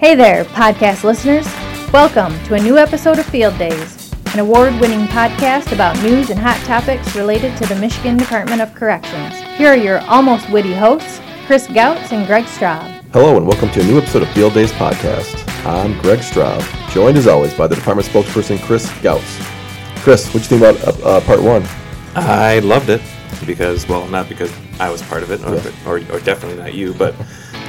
Hey there, podcast listeners. Welcome to a new episode of Field Days, an award winning podcast about news and hot topics related to the Michigan Department of Corrections. Here are your almost witty hosts, Chris Gautz and Greg Straub. Hello, and welcome to a new episode of Field Days Podcast. I'm Greg Straub, joined as always by the department spokesperson Chris Gautz. Chris, what do you think about uh, uh, part one? I loved it because, well, not because I was part of it, or, Yeah. or, or definitely not you, but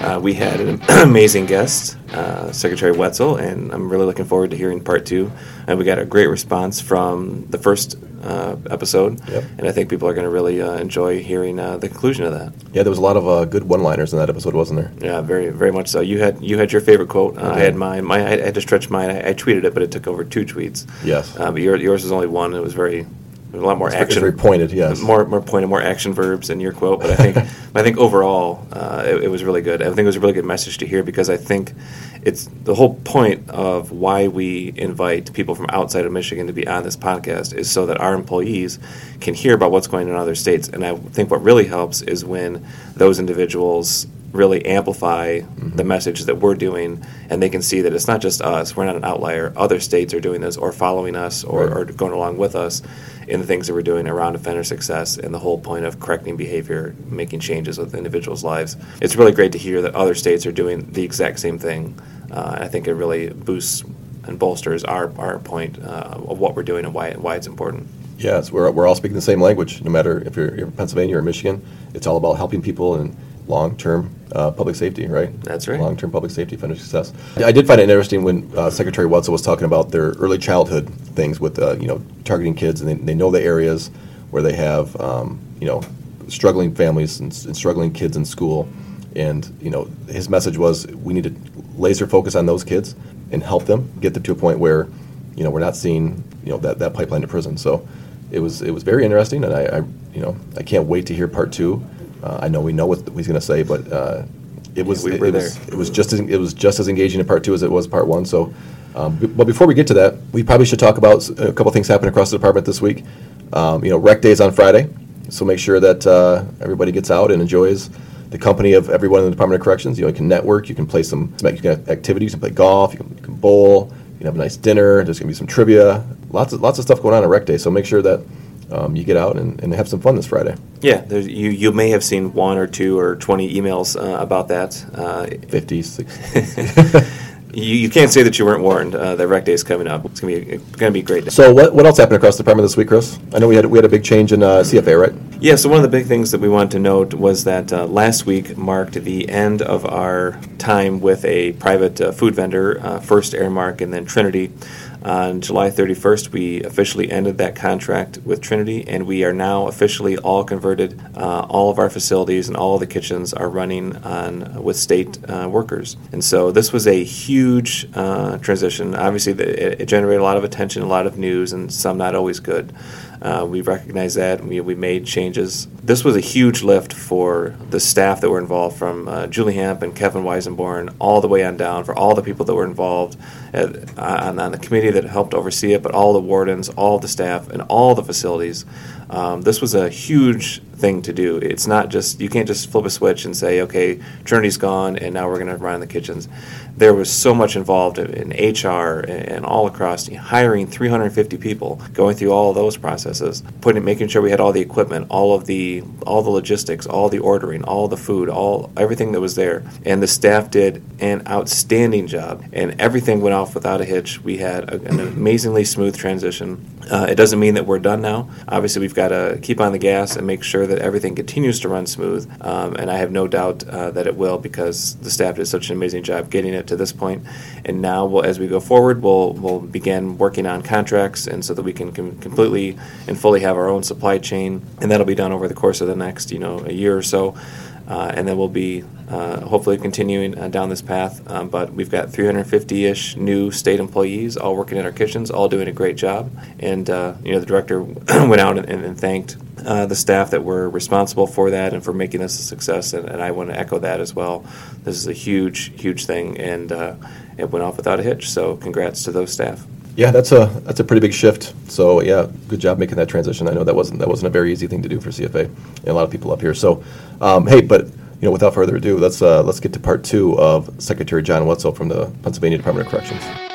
uh, we had an amazing guest, uh, Secretary Wetzel, and I'm really looking forward to hearing part two. And we got a great response from the first uh, episode, Yep. and I think people are going to really uh, enjoy hearing uh, the conclusion of that. Yeah, there was a lot of uh, good one-liners in that episode, wasn't there? Yeah, very, very much so. You had you had your favorite quote. Uh, I had mine. My, I had to stretch mine. I, I tweeted it, but it took over two tweets. Yes. Uh, but your, yours was only one. It was very, a lot more It's action. very pointed, yes. More, more pointed, more action verbs in your quote. But I think, I think overall, uh, it, it was really good. I think it was a really good message to hear because I think it's the whole point of why we invite people from outside of Michigan to be on this podcast is so that our employees can hear about what's going on in other states. And I think what really helps is when those individuals really amplify the message that we're doing and they can see that it's not just us we're not an outlier other states are doing this or following us or, Right. or going along with us in the things that we're doing around offender success and the whole point of correcting behavior making changes with individuals lives. It's really great to hear that other states are doing the exact same thing. Uh, i think it really boosts and bolsters our, our point uh, of what we're doing and why, why it's important. Yes, we're, we're all speaking the same language, no matter if you're, in Pennsylvania or Michigan. It's all about helping people in long-term uh, public safety, right? That's right. Long-term public safety, offender success. I did find it interesting when uh, Secretary Wetzel was talking about their early childhood things with, uh, you know, targeting kids, and they, they know the areas where they have, um, you know, struggling families and, and struggling kids in school. And, you know, his message was we need to laser focus on those kids and help them get them to a point where, you know, we're not seeing, you know, that, that pipeline to prison. So it was it was very interesting, and I, I you know I can't wait to hear part two. Uh, I know we know what he's going to say, but uh, it was we it, it was it was just as, it was just as engaging in part two as it was part one. So, um, b- but before we get to that, we probably should talk about a couple things happening across the department this week. Um, you know, Rec Day is on Friday, so make sure that uh, everybody gets out and enjoys the company of everyone in the Department of Corrections. You know, you can network, you can play some, some you can have activities, you can play golf, you can, you can bowl, you can have a nice dinner. There's going to be some trivia, lots of lots of stuff going on at Rec Day. So make sure that um, you get out and, and have some fun this Friday. yeah you, you may have seen one or two or 20 emails uh, about that uh, 50, 60. You, you can't say that you weren't warned. Uh, that rec day is coming up. It's gonna be it's gonna be a great. Day. So what, what else happened across the department this week, Chris? I know we had we had a big change in uh, CFA, right? Yeah. So one of the big things that we wanted to note was that uh, last week marked the end of our time with a private uh, food vendor, uh, first Aramark and then Trinity. On July 31st, we officially ended that contract with Trinity, and we are now officially all converted. Uh, all of our facilities and all of the kitchens are running on with state uh, workers, and so this was a huge uh, transition. Obviously, it, it generated a lot of attention, a lot of news, and some not always good. Uh, we recognize that. and We, we made changes. This was a huge lift for the staff that were involved, from uh, Julie Hamp and Kevin Weisenborn, all the way on down, for all the people that were involved at, on, on the committee that helped oversee it, but all the wardens, all the staff, and all the facilities. Um, this was a huge thing to do. It's not just, you can't just flip a switch and say, okay, Trinity's gone and now we're going to run the kitchens. There was so much involved in, HR and, all across, hiring 350 people, going through all those processes, putting, making sure we had all the equipment, all of the, all the logistics, all the ordering, all the food, all everything that was there. And the staff did an outstanding job, and everything went off without a hitch. We had a, an amazingly smooth transition. Uh, it doesn't mean that we're done now. Obviously, we've got to keep on the gas and make sure that everything continues to run smooth. Um, and I have no doubt uh, that it will because the staff did such an amazing job getting it to this point. And now, we'll, as we go forward, we'll we'll begin working on contracts, and so that we can com- completely and fully have our own supply chain, and that'll be done over the course of the next, you know, a year or so. Uh, and then we'll be uh, hopefully continuing uh, down this path. Um, but we've got 350-ish new state employees all working in our kitchens, all doing a great job. And uh, you know, the director went out and, and thanked uh, the staff that were responsible for that and for making this a success. And, and I want to echo that as well. This is a huge, huge thing, and uh, it went off without a hitch. So congrats to those staff. Yeah, that's a that's a pretty big shift. So yeah, good job making that transition. I know that wasn't that wasn't a very easy thing to do for CFA and a lot of people up here. So, um, hey, but you know, without further ado, let's uh, let's get to part two of Secretary John Wetzel from the Pennsylvania Department of Corrections.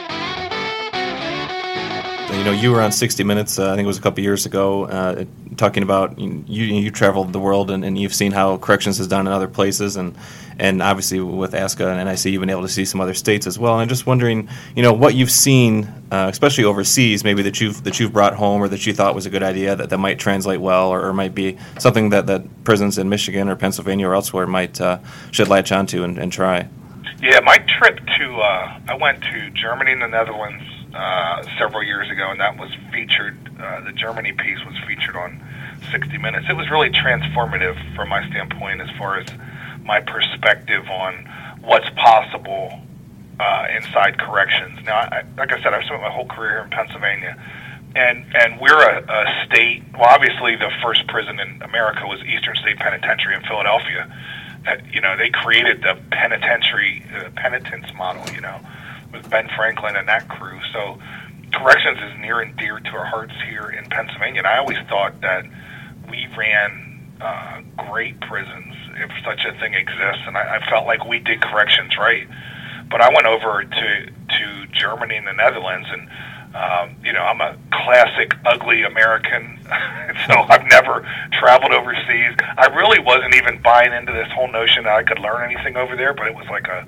You know, you were on 60 Minutes. Uh, I think it was a couple years ago, uh, talking about you. You traveled the world and, and, you've seen how corrections is done in other places, and and obviously with ASCA and NIC, you've been able to see some other states as well. And I'm just wondering, you know, what you've seen, uh, especially overseas, maybe that you've that you've brought home or that you thought was a good idea that, that might translate well, or, or might be something that, that prisons in Michigan or Pennsylvania or elsewhere might uh, should latch onto and, and try. Yeah, my trip to uh, I went to Germany and the Netherlands uh, several years ago, and that was featured. Uh, the Germany piece was featured on 60 Minutes. It was really transformative from my standpoint as far as my perspective on what's possible uh, inside corrections. Now, I, like I said, I've spent my whole career here in Pennsylvania, and and we're a, a state. Well, obviously, the first prison in America was Eastern State Penitentiary in Philadelphia. Uh, you know, they created the penitentiary uh, penitence model. You know with Ben Franklin and that crew. So corrections is near and dear to our hearts here in Pennsylvania. And I always thought that we ran uh, great prisons, if such a thing exists. And I, I felt like we did corrections right. But I went over to to Germany and the Netherlands, and um, you know I'm a classic ugly American, so I've never traveled overseas. I really wasn't even buying into this whole notion that I could learn anything over there, but it was like a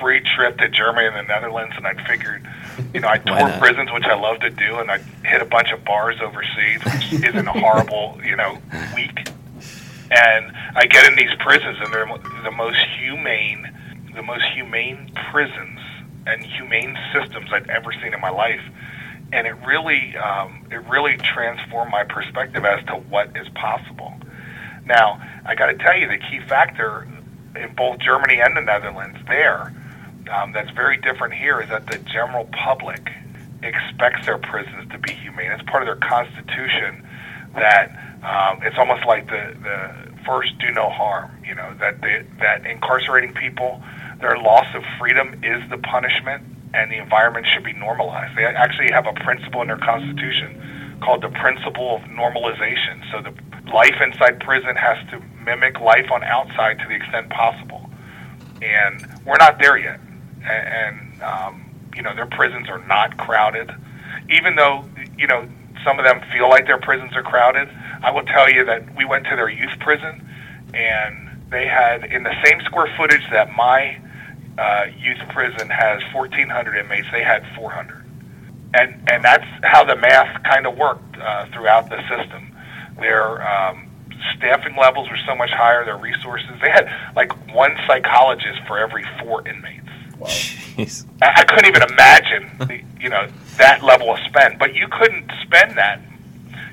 free trip to Germany and the Netherlands, and I figured, you know, I tour prisons, which I love to do, and I hit a bunch of bars overseas, which isn't a horrible, you know, week. And I get in these prisons, and they're the most humane, the most humane prisons and humane systems I've ever seen in my life. And it really, um, it really transformed my perspective as to what is possible. Now, I got to tell you, the key factor in both Germany and the Netherlands there um, that's very different here is that the general public expects their prisons to be humane. It's part of their constitution that um, it's almost like the, the first do no harm. You know that they, that incarcerating people, their loss of freedom is the punishment, and the environment should be normalized. They actually have a principle in their constitution called the principle of normalization. So the life inside prison has to mimic life on outside to the extent possible, and we're not there yet and um, you know their prisons are not crowded, even though you know some of them feel like their prisons are crowded. I will tell you that we went to their youth prison, and they had in the same square footage that my uh, youth prison has 1,400 inmates. They had 400, and and that's how the math kind of worked uh, throughout the system. Their um, staffing levels were so much higher. Their resources. They had like one psychologist for every four inmates. Wow. Jeez. I, I couldn't even imagine, the, you know, that level of spend. But you couldn't spend that.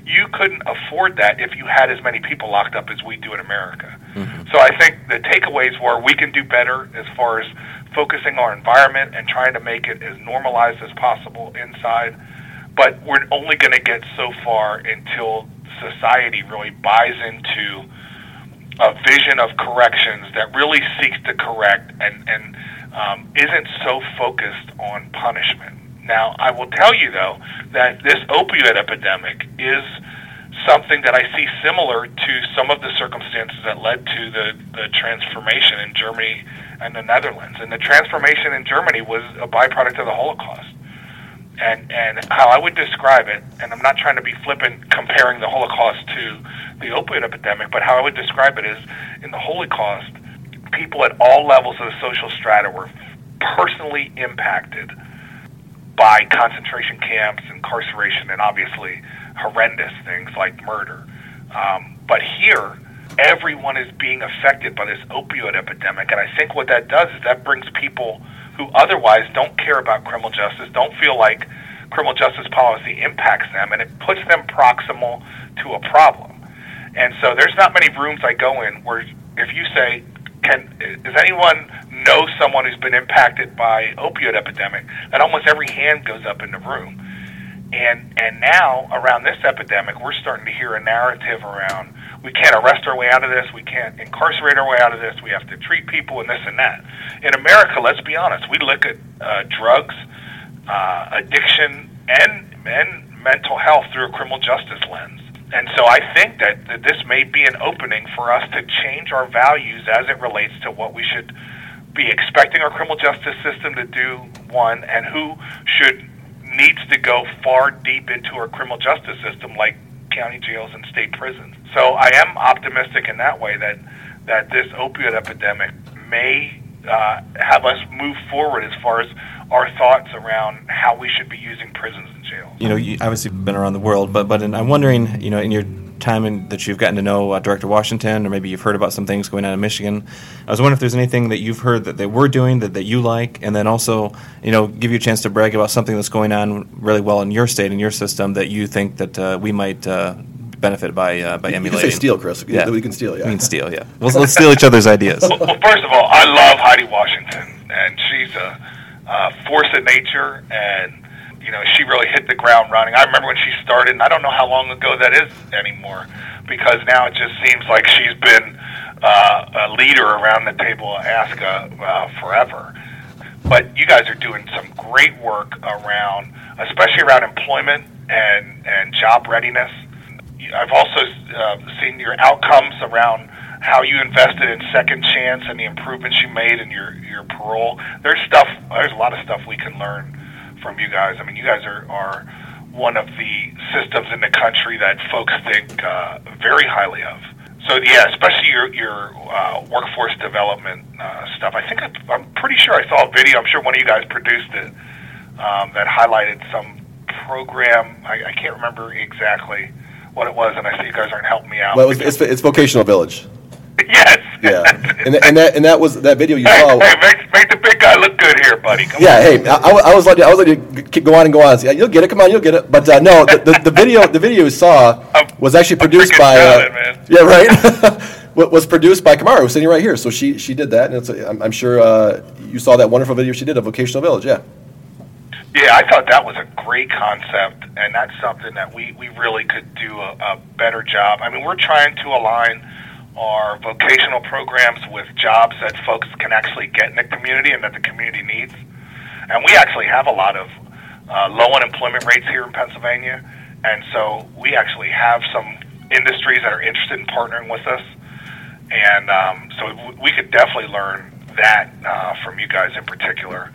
You couldn't afford that if you had as many people locked up as we do in America. Mm-hmm. So I think the takeaways were we can do better as far as focusing our environment and trying to make it as normalized as possible inside. But we're only going to get so far until society really buys into a vision of corrections that really seeks to correct and, and um, isn't so focused on punishment. Now, I will tell you, though, that this opioid epidemic is something that I see similar to some of the circumstances that led to the, the transformation in Germany and the Netherlands. And the transformation in Germany was a byproduct of the Holocaust. And, and how I would describe it, and I'm not trying to be flippant comparing the Holocaust to the opioid epidemic, but how I would describe it is in the Holocaust, people at all levels of the social strata were personally impacted by concentration camps, incarceration, and obviously horrendous things like murder. Um, but here, everyone is being affected by this opioid epidemic. And I think what that does is that brings people who otherwise don't care about criminal justice, don't feel like criminal justice policy impacts them, and it puts them proximal to a problem. And so there's not many rooms I go in where if you say, can does anyone know someone who's been impacted by opioid epidemic? That almost every hand goes up in the room. And and now around this epidemic, we're starting to hear a narrative around we can't arrest our way out of this, we can't incarcerate our way out of this, we have to treat people and this and that. In America, let's be honest, we look at uh, drugs, uh, addiction, and and mental health through a criminal justice lens. And so I think that, that this may be an opening for us to change our values as it relates to what we should be expecting our criminal justice system to do, one, and who should needs to go far deep into our criminal justice system, like county jails and state prisons. So I am optimistic in that way that that this opioid epidemic may uh, have us move forward as far as our thoughts around how we should be using prisons and. You know, you obviously been around the world, but but in, I'm wondering, you know, in your time in, that you've gotten to know uh, Director Washington, or maybe you've heard about some things going on in Michigan. I was wondering if there's anything that you've heard that they were doing that, that you like, and then also, you know, give you a chance to brag about something that's going on really well in your state, in your system, that you think that uh, we might uh, benefit by uh, by You emulating. can say steal, Chris. Yeah. We can steal, yeah. We can steal, yeah. Well, let's steal each other's ideas. Well, well, first of all, I love Heidi Washington, and she's a, uh force of nature, and you know she really hit the ground running. I remember when she started, and I don't know how long ago that is anymore, because now it just seems like she's been uh, a leader around the table at ASCA uh, forever. But you guys are doing some great work around, especially around employment and and job readiness. I've also uh, seen your outcomes around how you invested in second chance and the improvements you made in your your parole. There's stuff. There's a lot of stuff we can learn from you guys. I mean, you guys are are one of the systems in the country that folks think uh, very highly of. So yeah, especially your your uh, workforce development uh, stuff. I think I, I'm pretty sure I saw a video. I'm sure one of you guys produced it um, that highlighted some program. I, I can't remember exactly what it was, and I see you guys aren't helping me out. Well, it's, it's, it's vocational village. yes. Yeah, and, and that and that was that video you saw. hey, make, make the big look good here, buddy. Come Yeah, on. hey, I, I was like, I was like, go on and go on. Yeah, you'll get it. Come on, you'll get it. But uh, no, the, the, the video the video you saw was actually produced by. Uh, man. yeah, right. Was produced by Kamara, who's sitting right here. So she she did that, and it's a, I'm, I'm sure uh, you saw that wonderful video she did of vocational village. Yeah. Yeah, I thought that was a great concept, and that's something that we, we really could do a, a better job. I mean, we're trying to align our vocational programs with jobs that folks can actually get in the community and that the community needs. And we actually have a lot of uh, low unemployment rates here in Pennsylvania, and so we actually have some industries that are interested in partnering with us. And um, so we could definitely learn that uh, from you guys in particular.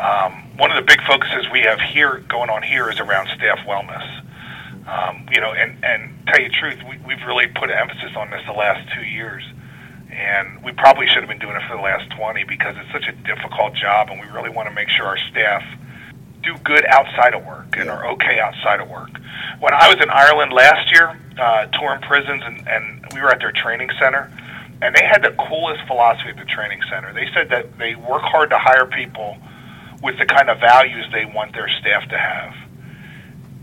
Um, one of the big focuses we have here going on here is around staff wellness. Um, you know, and and tell you the truth, we, we've really put an emphasis on this the last two years, and we probably should have been doing it for the last twenty because it's such a difficult job, and we really want to make sure our staff do good outside of work and are okay outside of work. When I was in Ireland last year, uh, touring prisons, and, and we were at their training center, and they had the coolest philosophy at the training center. They said that they work hard to hire people with the kind of values they want their staff to have.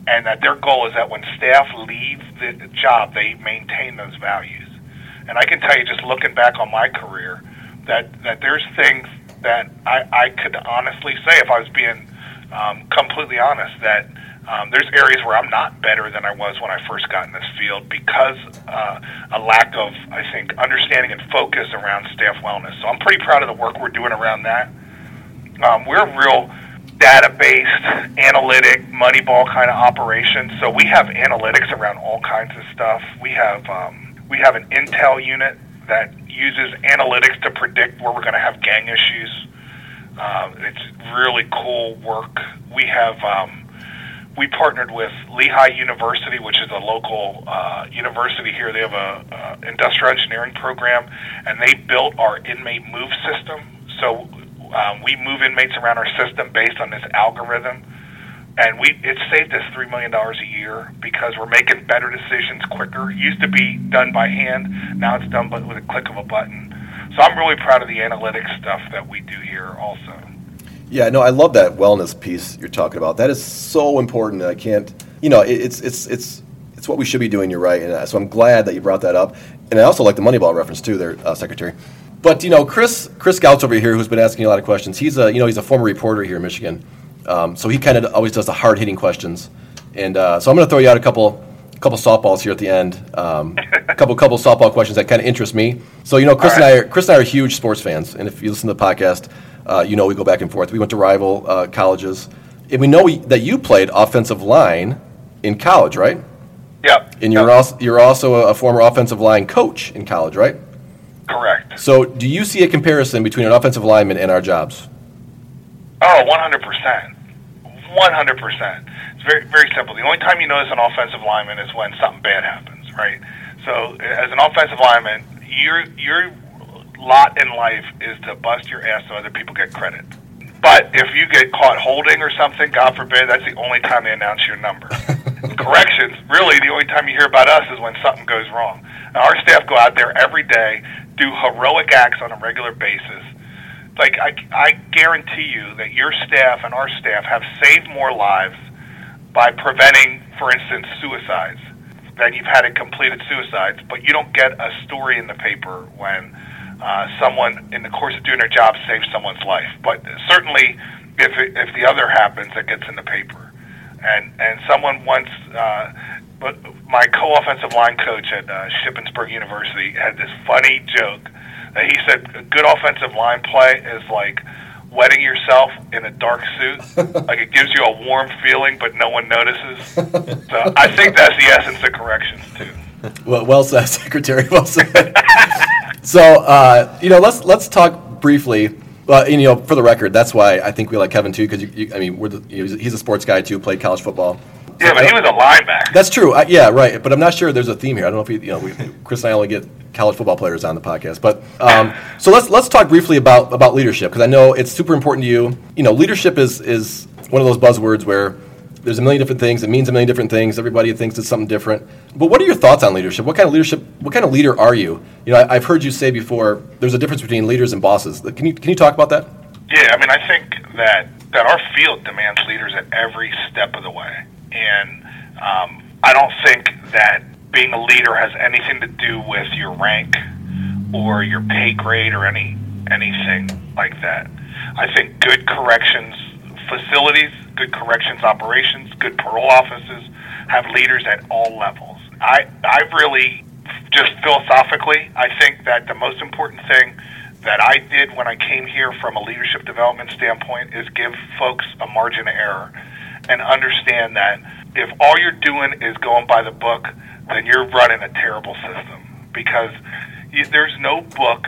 And that their goal is that when staff leave the job, they maintain those values. And I can tell you, just looking back on my career, that, that there's things that I, I could honestly say, if I was being um, completely honest, that um, there's areas where I'm not better than I was when I first got in this field because uh, a lack of, I think, understanding and focus around staff wellness. So I'm pretty proud of the work we're doing around that. Um, we're real data-based, analytic, Moneyball kind of operation. So we have analytics around all kinds of stuff. We have um, we have an intel unit that uses analytics to predict where we're going to have gang issues. Uh, it's really cool work. We have um, we partnered with Lehigh University, which is a local uh, university here. They have a uh, industrial engineering program, and they built our inmate move system. So um, we move inmates around our system based on this algorithm, and we it saved us three million dollars a year because we're making better decisions quicker. It used to be done by hand, now it's done with a click of a button. So I'm really proud of the analytics stuff that we do here also. Yeah, no, I love that wellness piece you're talking about. That is so important. I can't, you know, it, it's it's it's it's what we should be doing. You're right, and uh, so I'm glad that you brought that up. And I also like the Moneyball reference too, there, uh, Secretary. But you know, Chris Chris Gautz over here, who's been asking a lot of questions. He's a you know he's a former reporter here in Michigan, um, so he kind of always does the hard hitting questions. And uh, so I'm going to throw you out a couple couple softballs here at the end. Um, a couple couple softball questions that kind of interest me. So you know, Chris and I are Chris and I are huge sports fans, and if you listen to the podcast, uh, you know we go back and forth. We went to rival uh, colleges, and we know we, that you played offensive line in college, right? Yep. And you're Yep. also you're also a former offensive line coach in college, right? Correct. So, do you see a comparison between an offensive lineman and our jobs? Oh, 100%. 100%. It's very, very simple. The only time you notice an offensive lineman is when something bad happens, right? So, as an offensive lineman, your, your lot in life is to bust your ass so other people get credit. But if you get caught holding or something, God forbid, that's the only time they announce your number. Corrections, really, the only time you hear about us is when something goes wrong. Now, our staff go out there every day, do heroic acts on a regular basis. Like, I, I guarantee you that your staff and our staff have saved more lives by preventing, for instance, suicides than you've had in completed suicides, but you don't get a story in the paper when uh, someone, in the course of doing their job, saves someone's life. But certainly, if it, if the other happens, it gets in the paper. And and someone once, uh, but my co-offensive line coach at uh, Shippensburg University had this funny joke that he said a good offensive line play is like wetting yourself in a dark suit. like it gives you a warm feeling, but no one notices. So I think that's the essence of corrections too. Well, well said, Secretary. Well said. so, uh, you know, let's let's talk briefly. Well, and, you know, for the record, that's why I think we like Kevin too, because I mean, we're the, you know, he's a sports guy too, played college football. Yeah, but he was a linebacker. That's true. I, yeah, right. But I'm not sure there's a theme here. I don't know if we, you know, we, Chris and I only get college football players on the podcast. But um, so let's let's talk briefly about about leadership because I know it's super important to you. You know, leadership is is one of those buzzwords where there's a million different things. It means a million different things. Everybody thinks it's something different. But what are your thoughts on leadership? What kind of leadership? What kind of leader are you? You know, I, I've heard you say before. There's a difference between leaders and bosses. Can you can you talk about that? Yeah, I mean, I think that that our field demands leaders at every step of the way, and um, I don't think that being a leader has anything to do with your rank or your pay grade or any anything like that. I think good corrections facilities, good corrections operations, good parole offices have leaders at all levels. I I really just philosophically, I think that the most important thing that I did when I came here from a leadership development standpoint is give folks a margin of error and understand that if all you're doing is going by the book, then you're running a terrible system because you, there's no book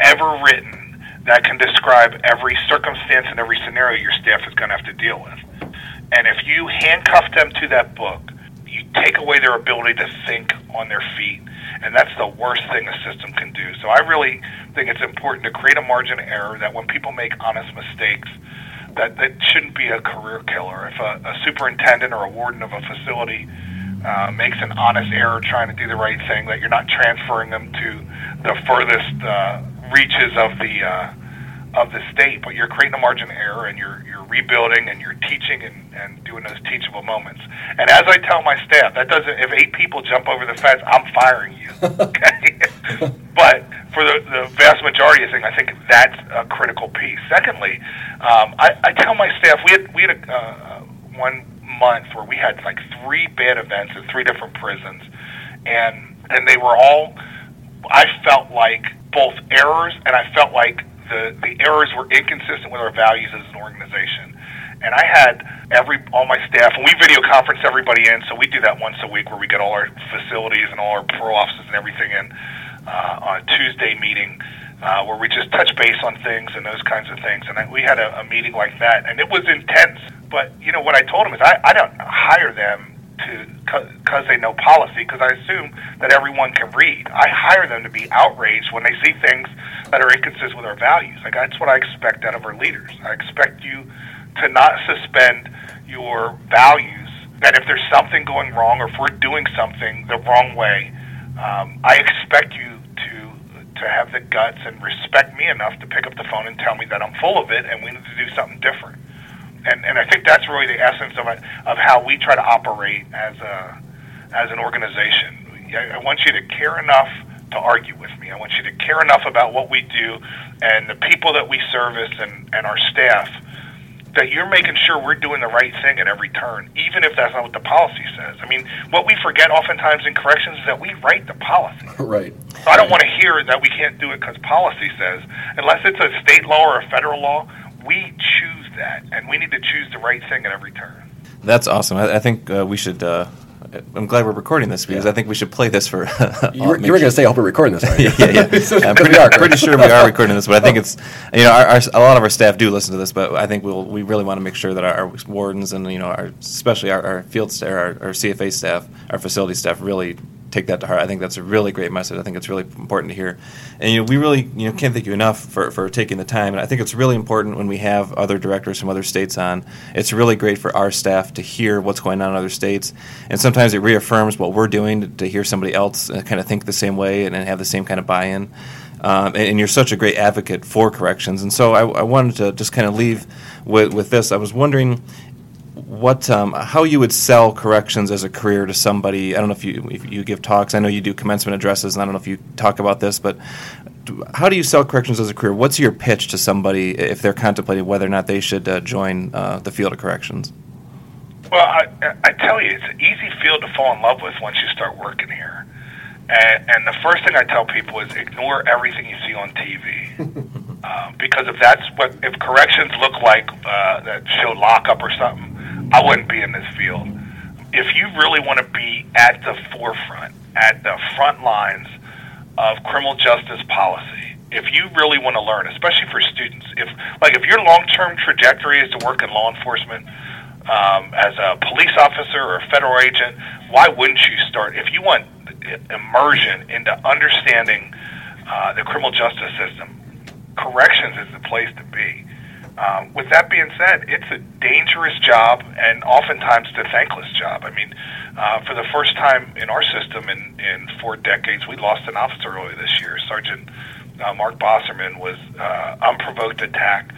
ever written that can describe every circumstance and every scenario your staff is going to have to deal with. And if you handcuff them to that book, you take away their ability to think on their feet, and that's the worst thing a system can do. So I really think it's important to create a margin of error that when people make honest mistakes, that that shouldn't be a career killer. If a, a superintendent or a warden of a facility uh, makes an honest error trying to do the right thing, that you're not transferring them to the furthest uh, reaches of the uh, of the state, but you're creating a margin of error and you're you're rebuilding and you're teaching and, and doing those teachable moments. And as I tell my staff, that doesn't if eight people jump over the fence, I'm firing you. Okay. but for the, the vast majority of things, I think that's a critical piece. Secondly, um, I, I tell my staff we had we had a, uh, one month where we had like three bad events in three different prisons, and and they were all I felt like both errors and I felt like the, the errors were inconsistent with our values as an organization. And I had every all my staff, and we video conference everybody in. So we do that once a week, where we get all our facilities and all our pro offices and everything in uh, on a Tuesday meeting, uh, where we just touch base on things and those kinds of things. And I, we had a, a meeting like that, and it was intense. But you know what I told them is I, I don't hire them to because they know policy because I assume that everyone can read. I hire them to be outraged when they see things that are inconsistent with our values. Like that's what I expect out of our leaders. I expect you to not suspend your values. That if there's something going wrong or if we're doing something the wrong way, um, I expect you to to have the guts and respect me enough to pick up the phone and tell me that I'm full of it and we need to do something different and and I think that's really the essence of it, of how we try to operate as a as an organization. I, I want you to care enough to argue with me. I want you to care enough about what we do and the people that we service and, and our staff that you're making sure we're doing the right thing at every turn, even if that's not what the policy says. I mean, what we forget oftentimes in corrections is that we write the policy. right. So I don't want to hear that we can't do it because policy says, unless it's a state law or a federal law, we choose that, and we need to choose the right thing at every turn. That's awesome. I, I think uh, we should uh, I'm glad we're recording this because Yeah. I think we should play this for. You were, were going to say, I hope we're recording this, right? yeah, yeah. So- I'm pretty, are. pretty sure we are recording this, but I think it's you know our, our, a lot of our staff do listen to this, but I think we'll we really want to make sure that our, our wardens and you know our especially our, our field staff, our, our CFA staff, our facility staff really take that to heart. I think that's a really great message. I think it's really important to hear, and you know we really you know can't thank you enough for, for taking the time. And I think it's really important when we have other directors from other states on. It's really great for our staff to hear what's going on in other states, and sometimes it reaffirms what we're doing to, to hear somebody else uh, kind of think the same way and, and have the same kind of buy-in. Um, and, and you're such a great advocate for corrections, and so I, I wanted to just kind of leave with, with this. I was wondering what um, how you would sell corrections as a career to somebody. I don't know if you if you give talks. I know you do commencement addresses, and I don't know if you talk about this, but how do you sell corrections as a career? What's your pitch to somebody if they're contemplating whether or not they should uh, join uh, the field of corrections? Well, I, I tell you, it's an easy field to fall in love with once you start working here. And, and the first thing I tell people is ignore everything you see on TV. uh, because if that's what, if corrections look like uh, that show lockup or something, I wouldn't be in this field. If you really want to be at the forefront, at the front lines of criminal justice policy, if you really want to learn, especially for students, if like if your long-term trajectory is to work in law enforcement, um, as a police officer or a federal agent, why wouldn't you start? If you want immersion into understanding uh, the criminal justice system, corrections is the place to be. Um, with that being said, it's a dangerous job and oftentimes a thankless job. I mean, uh, for the first time in our system in, in four decades, we lost an officer earlier this year. Sergeant uh, Mark Baserman was uh, unprovoked attack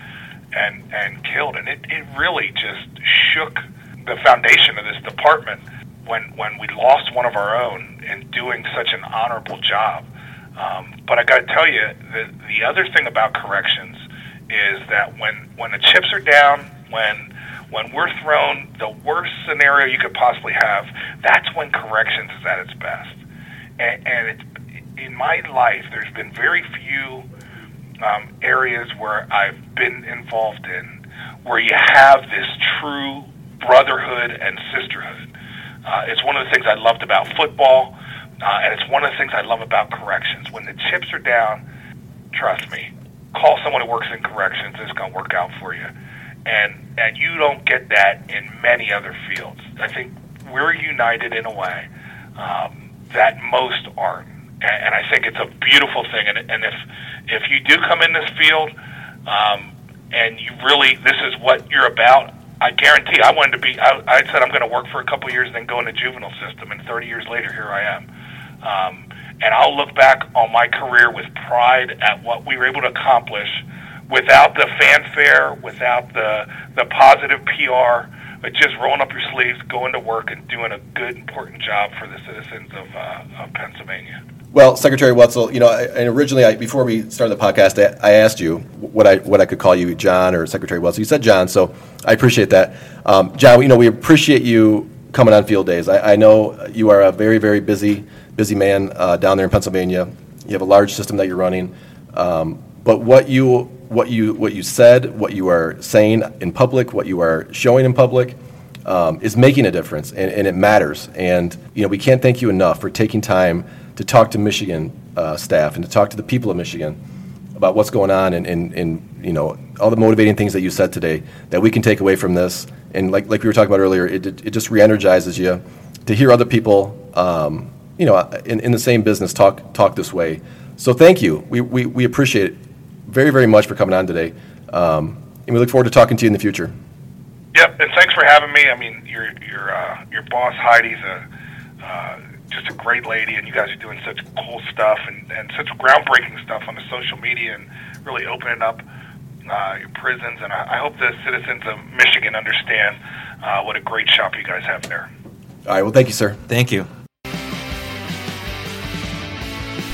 and and killed, and it, it really just shook the foundation of this department when when we lost one of our own in doing such an honorable job. Um, but I got to tell you, the the other thing about corrections is that when when the chips are down, when when we're thrown the worst scenario you could possibly have, that's when corrections is at its best. And, and it's, in my life, there's been very few um, areas where I've been involved in where you have this true brotherhood and sisterhood. Uh, it's one of the things I loved about football, uh, and it's one of the things I love about corrections. When the chips are down, trust me, call someone who works in corrections. It's going to work out for you, and and you don't get that in many other fields. I think we're united in a way um, that most aren't, and, and I think it's a beautiful thing. And, and if if you do come in this field, um, and you really this is what you're about, I guarantee I wanted to be. I, I said I'm going to work for a couple years and then go in the juvenile system, and 30 years later, here I am. Um, and I'll look back on my career with pride at what we were able to accomplish without the fanfare, without the the positive PR, but just rolling up your sleeves, going to work, and doing a good, important job for the citizens of, uh, of Pennsylvania. Well, Secretary Wetzel, you know, I, and originally, I, before we started the podcast, I, I asked you what I what I could call you, John or Secretary Wetzel. You said John, so I appreciate that. Um, John, you know, we appreciate you coming on field days. I, I know you are a very, very busy, busy man uh, down there in Pennsylvania. You have a large system that you're running, um, but what you what you what you said, what you are saying in public, what you are showing in public. Um, is making a difference and, and it matters. And you know we can't thank you enough for taking time to talk to Michigan uh, staff and to talk to the people of Michigan about what's going on and, and, and you know all the motivating things that you said today that we can take away from this. And like, like we were talking about earlier, it, it just re-energizes you to hear other people, um, you know, in, in the same business talk talk this way. So thank you. We, we, we appreciate it very very much for coming on today, um, and we look forward to talking to you in the future. Yep, and thanks for having me. I mean, your your uh, your boss Heidi's a uh, just a great lady, and you guys are doing such cool stuff and, and such groundbreaking stuff on the social media and really opening up uh, your prisons. And I, I hope the citizens of Michigan understand uh, what a great shop you guys have there. All right. Well, thank you, sir. Thank you.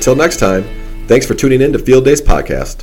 Until next time, thanks for tuning in to Field Days Podcast.